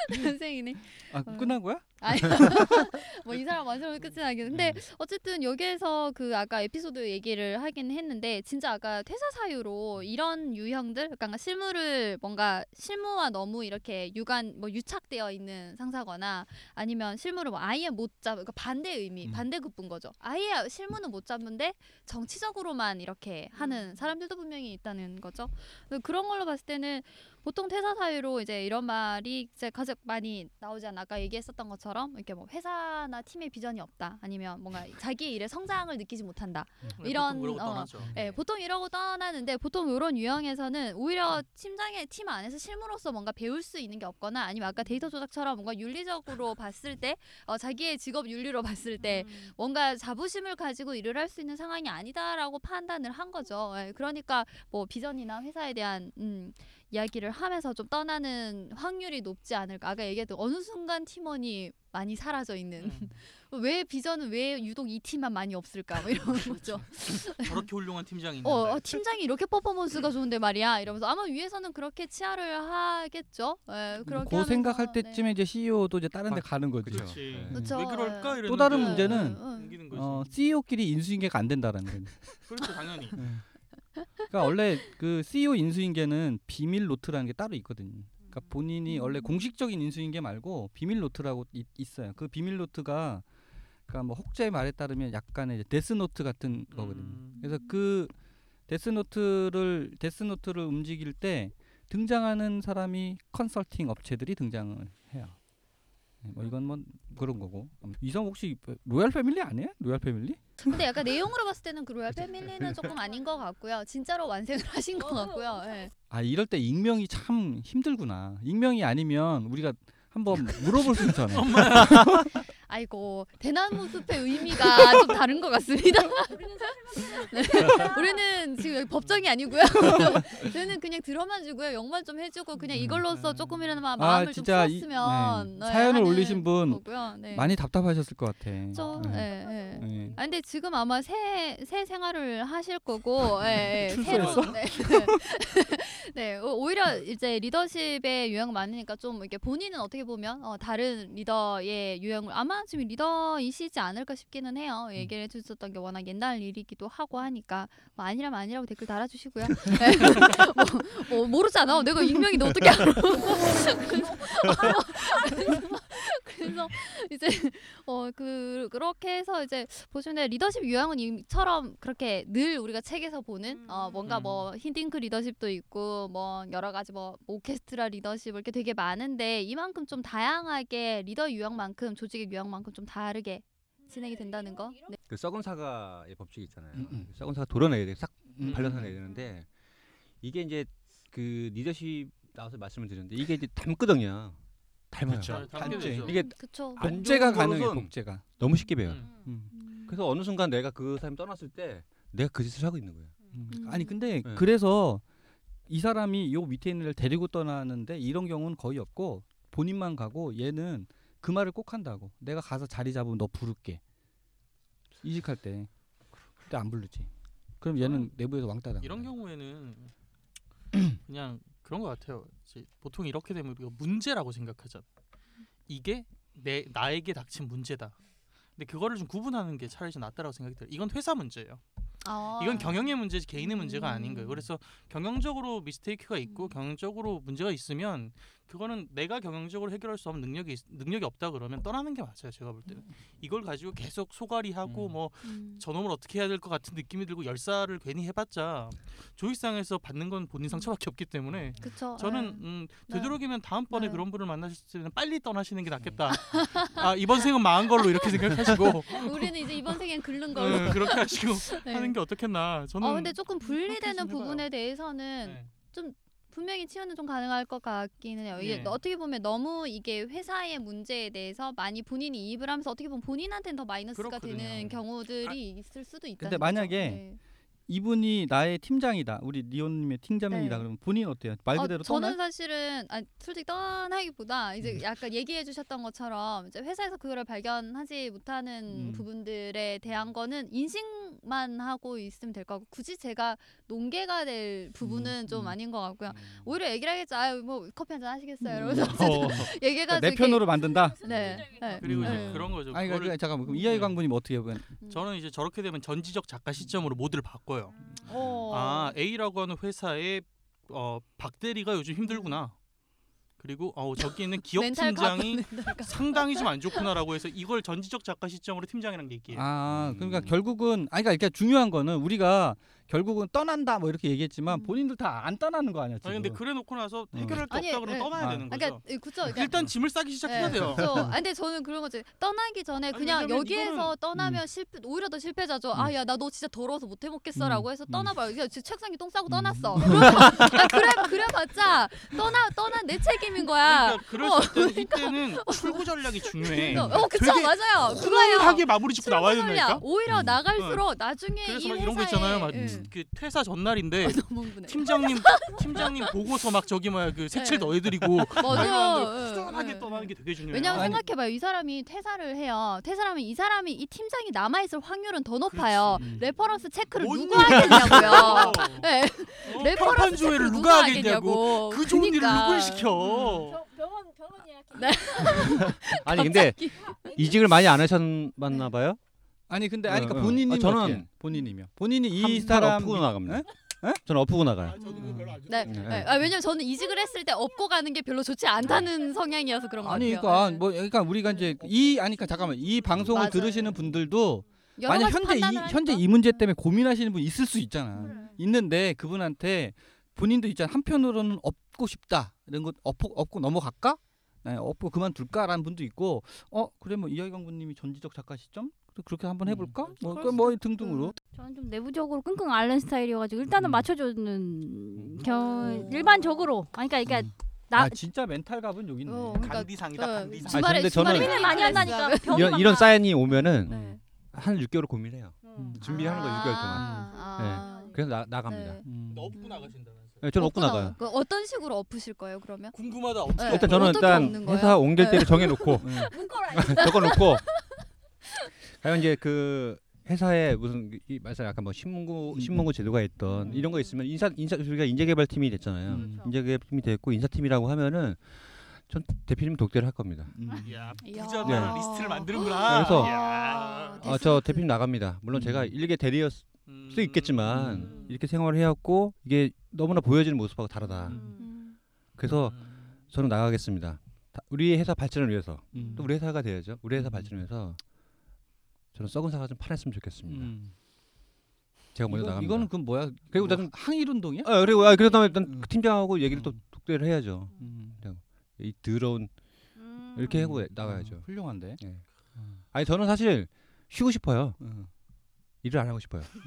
완생이네. 아 어. 끝난 거야? 아니 뭐 이 사람 완성을 끝이 나긴. 근데 어쨌든 여기에서 그 아까 에피소드 얘기를 하긴 했는데 진짜 아까 퇴사 사유로 이런 유형들 그러니까 실무를 뭔가 실무와 너무 이렇게 유관 뭐 유착되어 있는 상사거나 아니면 실무를 뭐 아예 못 잡, 그러니까 반대 의미, 음. 반대 급분 거죠. 아예 실무는 못 잡는데 정치적으로만 이렇게 하는 사람들도 분명히 있다는 거죠. 그런 걸로 봤을 때는 보통 퇴사 사유로 이제 이런 말이 이제 가장 많이 나오지 않나 아까 얘기했었던 것처럼 이렇게 뭐 회사나 팀의 비전이 없다 아니면 뭔가 자기의 일에 성장을 느끼지 못한다 네, 이런, 보통 그러고 어, 떠나죠. 예, 보통 이러고 떠나는데 보통 이런 유형에서는 오히려 팀장의 팀 안에서 실무로서 뭔가 배울 수 있는 게 없거나 아니면 아까 데이터 조작처럼 뭔가 윤리적으로 봤을 때 어, 자기의 직업 윤리로 봤을 때 뭔가 자부심을 가지고 일을 할 수 있는 상황이 아니다라고 판단을 한 거죠. 예, 그러니까 뭐 비전이나 회사에 대한 음, 이야기를 하면서 좀 떠나는 확률이 높지 않을까. 아까 얘기했던 어느 순간 팀원이 많이 사라져 있는 음. 왜 비전은 왜 유독 이 팀만 많이 없을까 뭐 이런 거죠. 저렇게 훌륭한 팀장이 있는데. 어, 어, 팀장이 이렇게 퍼포먼스가 좋은데 말이야 이러면서 아마 위에서는 그렇게 치하를 하겠죠. 예, 그렇게 그 하면서, 생각할 네. 때쯤에 이제 CEO도 이제 다른 데 아, 가는 거지. 그쵸. 그렇지. 네. 그쵸. 왜 그럴까? 예. 이랬는데 또 다른 네, 문제는 네, 네. 옮기는 거지. 어, CEO끼리 인수인계가 안 된다라는 거예요. 그렇죠 당연히. 그러니까 원래 그 CEO 인수인계는 비밀 노트라는 게 따로 있거든요. 그러니까 본인이 원래 공식적인 인수인계 말고 비밀 노트라고 있, 있어요. 그 비밀 노트가 그러니까 뭐 혹자의 말에 따르면 약간의 이제 데스 노트 같은 거거든요. 음. 그래서 그 데스 노트를 데스 노트를 움직일 때 등장하는 사람이 컨설팅 업체들이 등장을 해요. 네, 뭐 이건 뭐 그런 거고. 이성 혹시 royal family 아니에요? royal family? 근데 약간 내용으로 봤을 때는 그 royal family는 조금 아닌 것 같고요. 진짜로 완성을 하신 것 같고요. 예. 아 이럴 때 익명이 참 힘들구나. 익명이 아니면 우리가 한번 물어볼 수 있잖아요. 아이고 대나무 숲의 의미가 좀 다른 것 같습니다. 네. 우리는 지금 여기 법정이 아니고요. 저희는 그냥 들어만 주고요, 욕만 좀 해주고 그냥 이걸로써 조금이라도 마음을 좀 진짜 이- 풀었으면 네. 네, 사연을 하는 올리신 분 거고요. 네. 많이 답답하셨을 것 같아. 저, 네. 예, 예. 네. 아 근데 지금 아마 새, 새 생활을 하실 거고 예, 예, 출소했어? 새로 네, 네 오- 오히려 이제 리더십의 유형 많으니까 좀 이게 본인은 어떻게 보면 어, 다른 리더의 유형을 아마 지금 리더이시지 않을까 싶기는 해요. 음. 얘기를 해주셨던 게 워낙 옛날 일이기도 하고 하니까. 뭐 아니라면 아니라고 댓글 달아주시고요. 네. 뭐, 뭐 모르잖아. 내가 익명인데 어떻게 알아 그래서 이제 어 그 그렇게 해서 이제 보시면 리더십 유형은 이처럼 그렇게 늘 우리가 책에서 보는 어 뭔가 음. 뭐 힌딩크 리더십도 있고 뭐 여러 가지 뭐 오케스트라 리더십 이렇게 되게 많은데 이만큼 좀 다양하게 리더 유형만큼 조직의 유형만큼 좀 다르게 진행이 된다는 거. 네. 그 썩은 사과의 법칙이 있잖아요. 음, 음. 썩은 사과 도려내야 돼. 싹 음, 발라내야 음. 되는데 이게 이제 그 리더십 나와서 말씀을 드렸는데 이게 이제 담끄덩이야. 닮아요. 그렇죠. 단죄. 되죠. 이게 그쵸. 안 복제가 좋은 가능해. 버릇은 복제가. 너무 쉽게 배워요. 음. 음. 음. 그래서 어느 순간 내가 그 사람이 떠났을 때 내가 그 짓을 하고 있는 거예요. 음. 음. 아니 근데 네. 그래서 이 사람이 요 밑에 있는 애를 데리고 떠나는데 이런 경우는 거의 없고 본인만 가고 얘는 그 말을 꼭 한다고. 내가 가서 자리 잡으면 너 부를게. 이직할 때. 그때 안 부르지. 그럼 얘는 내부에서 왕따 당. 이런 경우에는 그냥 그런 것 같아요. 보통 이렇게 되면 우리가 문제라고 생각하잖아. 이게 내 나에게 닥친 문제다. 근데 그거를 좀 구분하는 게 차라리 좀 낫다라고 생각이 들어요. 이건 회사 문제예요. 아. 이건 경영의 문제지 개인의 문제가 음. 아닌 거예요. 그래서 경영적으로 미스테이크가 있고 경영적으로 문제가 있으면 그거는 내가 경영적으로 해결할 수 없는 능력이 있- 능력이 없다 그러면 떠나는 게 맞아요. 제가 볼 때는 이걸 가지고 계속 소갈이하고 음. 뭐 음. 저놈을 어떻게 해야 될 것 같은 느낌이 들고 열사를 괜히 해봤자 조직상에서 받는 건 본인 상처밖에 없기 때문에 그쵸. 저는 예. 음, 네. 되도록이면 다음번에 네. 그런 분을 만나실 때는 빨리 떠나시는 게 낫겠다. 아 이번 생은 망한 걸로 이렇게 생각하시고 우리는 이제 이번 생엔 긁는 걸로. 음, 그렇게 하시고 네. 하는 게 어떻겠나. 저는 어 근데 조금 그렇게 분리되는 좀. 부분에 대해서는 네. 분명히 치유는 좀 가능할 것 같기는 해요. 이게 네. 어떻게 보면 너무 이게 회사의 문제에 대해서 많이 본인이 이입을 하면서 어떻게 보면 본인한테는 더 마이너스가 그렇거든요. 되는 경우들이 있을 수도 있다. 근데 만약에 이분이 나의 팀장이다. 우리 리온님의 팀장이다. 네. 그러면 본인 어때요? 말 그대로 저는 떠나? 사실은 아, 솔직히 떠나기보다 이제 음. 약간 얘기해 주셨던 것처럼 이제 회사에서 그거를 발견하지 못하는 음. 부분들에 대한 거는 인식만 하고 있으면 될것 같고 굳이 제가 논개가 될 부분은 음, 좀 음. 아닌 것 같고요. 오히려 얘기를 하겠죠. 아유 뭐 커피 한 잔 하시겠어요. 음. 이러면서 어, 얘기해가지고 내 이렇게- 편으로 만든다. 네. 네. 그리고 이제 네. 그런 거죠. 아니 그거를 그러니까 잠깐만 그럼 이하이 광부님 어떻게 해요? 음. 저는 이제 저렇게 되면 전지적 작가 시점으로 모드를 바꿔요. 어. 아 A라고 하는 회사의 어, 박 대리가 요즘 힘들구나. 그리고 어, 저기 있는 기업 멘탈 팀장이 멘탈. 상당히 좀 안 좋구나라고 해서 이걸 전지적 작가 시점으로 팀장이랑 얘기해요. 아 그러니까 음. 결국은 아니 그러니까 중요한 거는 우리가 결국은 떠난다 뭐 이렇게 얘기했지만 음. 본인들 다 안 떠나는 거 아니야 지금? 아니 근데 그래 놓고 나서 음. 해결할 게 아니, 없다 그러면 네. 떠나야 아. 되는 거죠. 그러니까 예, 그쵸. 그러니까 일단 짐을 싸기 시작해야 네, 돼요. 그렇죠. 아니, 근데 저는 그런 거지. 떠나기 전에 아니, 그냥 왜냐면 여기에서 이거는- 떠나면 실패 오히려 더 실패자죠. 아 야 나 너 진짜 더러워서 못 해먹겠어라고 해서 음. 떠나봐. 요 진짜 책상에 똥 싸고 음. 떠났어. 그러면 아, 그래 그래봤자 떠나 떠난 내 책임인 거야. 그러니까 그랬을 때는 이때는 출구 전략이 중요해. 어 그쵸 되게 맞아요. 그거예요. 하게 마무리 짓고 나와야 된다니까. 오히려 음. 나갈수록 나중에 그래서 이 막 회사에 이런 거 있잖아요. 막 예. 그 퇴사 전날인데 너무 흥분해. 팀장님 팀장님 보고서 막 저기 뭐야 그 색칠 네. 넣어드리고 맞아요. 예, 후련하게 예. 떠나는 게 되게 중요해요. 왜냐면 아니- 생각해봐요. 이 사람이 퇴사를 해요. 퇴사하면 이 사람이 이 팀장이 남아있을 확률은 더 높아요. 그렇지. reference check를 뭔 누가 하겠냐고요. 네. 어? reference 평판 체크를 조회를 누가 누가 하겠냐고. 하겠냐고. 그 좋은 일을 그러니까. 누굴 시켜? 병원 병원 예약해. 네. 아니 근데 이직을 많이 안 하셨나 봐요. 아니 근데 아니 그러니까 어, 어. 본인이 아, 저는 어떻게? 본인이면 본인이 이이 사람 엎고 나갑니다. 에? 저는 엎고 나가요. 네. 네. 네. 아, 왜냐면 저는 이직을 했을 때 업고 가는 게 별로 좋지 않다는 성향이어서 그런 거 아니 같아요. 그러니까 네. 뭐 그러니까 우리가 이제 이 아니 그러니까 잠깐만 이 방송을 맞아요. 들으시는 분들도 만약 현재 이 현재. 이 문제 때문에 고민하시는 분 있을 수 있잖아. 그래. 있는데 그분한테 본인도 있잖아. 한편으로는 업고 싶다. 이런 거 업고 업고 넘어갈까? 네, 업고 그만둘까라는 분도 있고 어 그래 뭐 이하경 군님이 전지적 작가 시점 그렇게 한번 해볼까? 음, 뭐, 그럴 그뭐 등등으로 저는 좀 내부적으로 끙끙 앓는 스타일이어가지고 일단은 음. 맞춰주는 겨 일반적으로 아니 그러니까 그러니까 음. 나 아 진짜 멘탈 갑은 여기 있네. 어, 그러니까 간디상이다 어, 간디상. 주말에 근데 저는- 주말에 고민을 많이 한다니까 이런 막 이런 나. 사연이 오면은 네. 한 6개월 고민해요. 음. 준비하는 거 6개월 동안. 아, 아. 그래서 나 나갑니다. 네. 음. 업고 나가신다면서. 네, 저는 엎고 나가요. 나가- 그 어떤 식으로 엎으실 거예요 그러면? 궁금하다. 네. 일단 저는 일단? 회사 옮길 네. 때를 정해놓고 네. 적어놓고 과연 이제 그 회사에 무슨 이 말씀 약간 뭐 신문고 음. 신문고 제도가 있던 음. 이런 거 있으면 인사 인사 우리가 인재개발팀이 됐잖아요. 음. 그렇죠. 인재개발팀이 됐고 인사팀이라고 하면은 전 대표님 독대를 할 겁니다. 음. 야 이야. 부자들 네. 리스트를 만드는구나. 그래서- 이야. 아, 저 대표님 나갑니다. 물론 음. 제가 일개 대리였을 음. 수도 있겠지만 음. 이렇게 생활을 해왔고 이게 너무나 보여지는 모습하고 다르다. 음. 음. 그래서 음. 저는 나가겠습니다. 다- 우리 회사 발전을 위해서 음. 또 우리 회사가 돼야죠. 우리 회사 음. 발전을 위해서 저는 썩은 사과 좀 팔았으면 좋겠습니다. 음. 제가 먼저 나갑니다. 이거는 그 뭐야? 그리고 뭐 나는- 항일 운동이야? 아, 그리고 아, 그러다 일단 음. 그 팀장하고 얘기를 또 음. 독대를 해야죠. 음. 이 더러운 음. 이렇게 하고 나가야죠. 어, 훌륭한데. 예. 음. 아니 저는 사실 쉬고 싶어요. 음. 일을 안 하고 싶어요.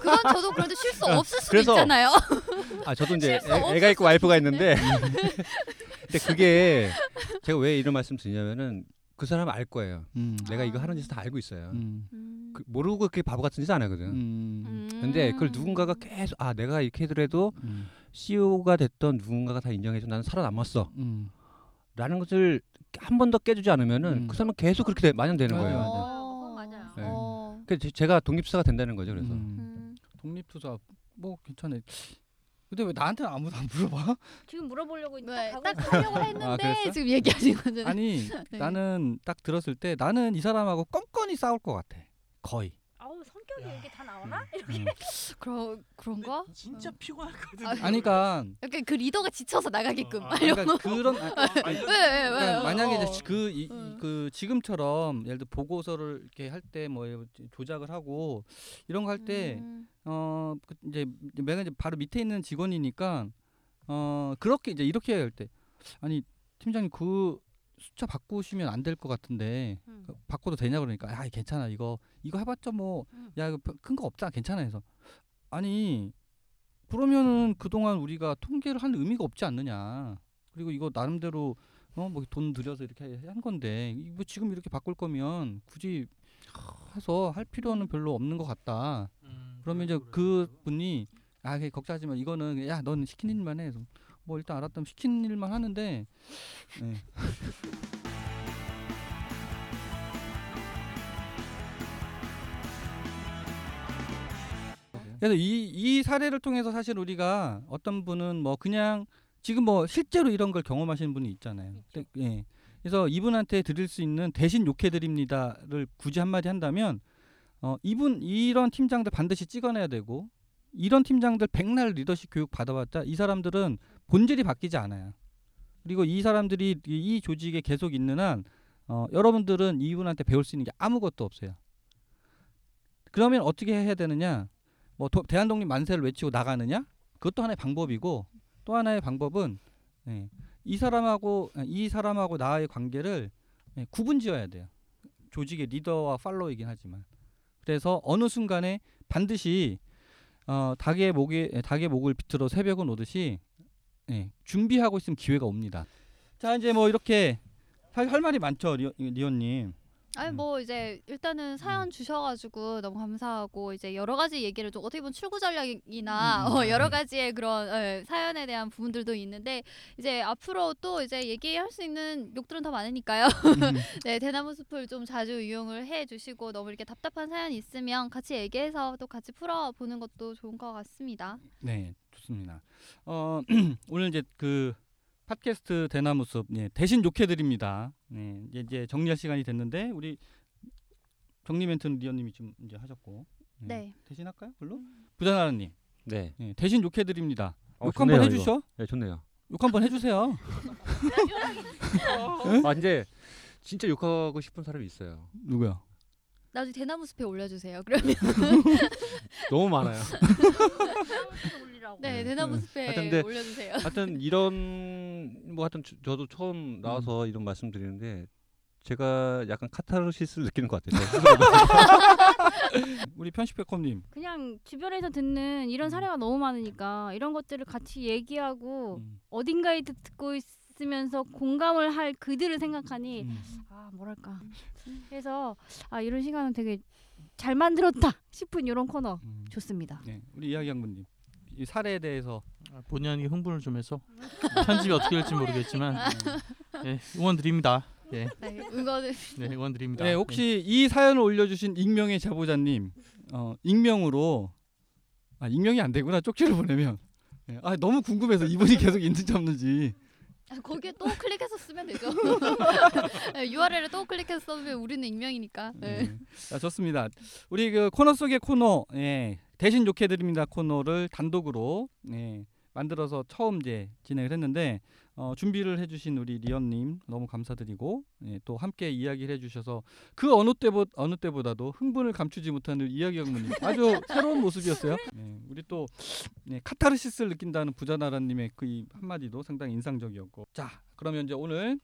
그건 저도 그런데 쉴수 없을 수도 그래서- 있잖아요. 아 저도 이제 쉴수 애, 애가 있고 와이프가 있는데 근데 그게 제가 왜 이런 말씀 드리냐면은 그 사람은 알 거예요. 음. 내가 이거 아. 하는 짓을 다 알고 있어요. 음. 음. 그, 모르고 그렇게 바보 같은 짓 안 하거든. 음. 근데 그걸 누군가가 계속 아 내가 이렇게 하더라도 음. CEO가 됐던 누군가가 다 인정해서 나는 살아남았어. 음. 라는 것을 한 번 더 깨주지 않으면은 음. 그 사람은 계속 그렇게 돼- 만연되는 거예요. 맞아요. 그건 맞아요. 네. 어. 그래서 제- 제가 독립사가 된다는 거죠. 그래서 음. 음. 독립투사 뭐 괜찮아. 근데 왜 나한테는 아무도 안 물어봐? 지금 물어보려고 네, 딱 하려고 아, 했는데 그랬어? 지금 얘기하신 거잖아요. 아니 네. 나는 딱 들었을 때 나는 이 사람하고 껌껌이 싸울 것 같아. 거의. 아우 성격 사연이 이렇게 다 나오나? 음. 그런 그런가? 진짜 피곤하거든. 아, 아니 그러니까 약간 그 리더가 지쳐서 나가게끔. 어, 막 아, 그러니까 그런 아, 왜, 왜, 왜? 그러니까 만약에 어. 이제 그, 이, 이- 음. 그 지금처럼 예를 들어 보고서를 이렇게 할 때 뭐 조작을 하고 이런 거 할때 음. 어그 이제 내가 이제 바로 밑에 있는 직원이니까 어 그렇게 이제 이렇게 할 때 아니 팀장님 그 숫자 바꾸시면 안 될 것 같은데 음. 그 바꿔도 되냐 그러니까 아 괜찮아. 이거 이거 해봤자 음. 뭐야 이거 큰 거 없잖아. 괜찮아 해서. 아니 그러면은 그동안 우리가 통계를 한 의미가 없지 않느냐. 그리고 이거 나름대로 어 뭐 돈 들여서 이렇게 한 건데 이거 지금 이렇게 바꿀 거면 굳이 해서 할 필요는 별로 없는 것 같다. 음, 그러면 이제 그 분이 아 걱정하지 마. 이거는 야 넌 시키는 일만 해. 그래서 뭐 일단 알았다면 시키는 일만 하는데 예. 그래서 이, 이 사례를 통해서 사실 우리가 어떤 분은 뭐 그냥 지금 뭐 실제로 이런 걸 경험하시는 분이 있잖아요. 근데, 예. 그래서 이분한테 드릴 수 있는 대신 욕해 드립니다를 굳이 한마디 한다면 어 이분 이런 팀장들 반드시 찍어내야 되고 이런 팀장들 백날 리더십 교육 받아봤자 이 사람들은 본질이 바뀌지 않아요. 그리고 이 사람들이 이, 이 조직에 계속 있는 한 어, 여러분들은 이분한테 배울 수 있는 게 아무것도 없어요. 그러면 어떻게 해야 되느냐? 뭐 도, 대한독립 만세를 외치고 나가느냐? 그것도 하나의 방법이고 또 하나의 방법은 예, 이 사람하고 아, 이 사람하고 나의 관계를 예, 구분지어야 돼요. 조직의 리더와 팔로이긴 하지만 그래서 어느 순간에 반드시 어, 닭의 목에 예, 닭의 목을 비틀어 새벽은 오듯이 예, 준비하고 있으면 기회가 옵니다. 자 이제 뭐 이렇게 사실 할 말이 많죠 리오, 리오님. 아니 음. 뭐 이제 일단은 사연 주셔가지고 너무 감사하고 이제 여러 가지 얘기를 좀 어떻게 보면 출구 전략이나 음, 음. 어, 여러 가지의 그런 예, 사연에 대한 부분들도 있는데 이제 앞으로 또 이제 얘기할 수 있는 욕들은 더 많으니까요. 네 대나무 숲을 좀 자주 이용을 해주시고 너무 이렇게 답답한 사연 이 있으면 같이 얘기해서 또 같이 풀어보는 것도 좋은 것 같습니다. 네, 좋습니다. 어, 오늘 이제 그 팟캐스트 대나무숲 예, 대신 욕해 드립니다. 네, 이제, 이제 정리할 시간이 됐는데 우리 정리 멘트는 리언님이 좀 이제 하셨고 예, 네. 대신 할까요? 별로 부자나라님 네. 예, 대신 욕해 드립니다. 어, 욕 한번 좋네요, 해주셔. 네, 좋네요. 욕 한번 해주세요. 아 이제 진짜 욕하고 싶은 사람이 있어요. 누구야? 나중에 대나무 숲에 올려주세요. 그러면 너무 많아요. 네 네. 대나무 네. 숲에 하여튼 근데- 올려주세요. 하여튼 이런 뭐 하여튼 저- 저도 처음 나와서 이런 말씀 드리는데 제가 약간 카타르시스를 느끼는 것 같아요. 저 스스로. 우리 편집백컴님. 그냥 주변에서 듣는 이런 사례가 너무 많으니까 이런 것들을 같이 얘기하고 음, 어딘가에 듣- 듣고 있으면서 공감을 할 그들을 생각하니 음. 아 뭐랄까 그래서 아 이런 시간은 되게 잘 만들었다 싶은 이런 코너 음. 좋습니다. 네, 우리 이야기 양분님. 이 사례에 대해서 아, 본의 아니게 흥분을 좀 해서 편집이 어떻게 될지 모르겠지만 예, 응원 드립니다. 예, 네, 응원을 네, 응원 드립니다. 네, 혹시 이 사연을 올려주신 익명의 제보자님, 어, 익명으로 아 익명이 안 되구나 쪽지를 보내면 네, 아 너무 궁금해서 이분이 계속 있는지 없는지 아, 거기에 또 클릭해서 쓰면 되죠. 네, URL을 또 클릭해서 써면 우리는 익명이니까. 네. 네. 자, 좋습니다. 우리 그 코너 속의 코너 예, 대신 욕해 드립니다 코너를 단독으로 예, 만들어서 처음 이제 진행을 했는데 어, 준비를 해주신 우리 리언님 너무 감사드리고 예, 또 함께 이야기를 해주셔서 그 어느 때보 어느 때보다도 흥분을 감추지 못하는 이야기 영문님 아주 새로운 모습이었어요. 예, 우리 또 예, 카타르시스를 느낀다는 부자나라님의 그 이 한마디도 상당히 인상적이었고 자 그러면 이제 오늘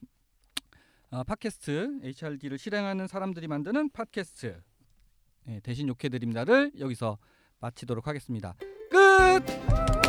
어, 팟캐스트 HRD를 실행하는 사람들이 만드는 팟캐스트 예, 대신 욕해 드립니다를 여기서 마치도록 하겠습니다. 끝.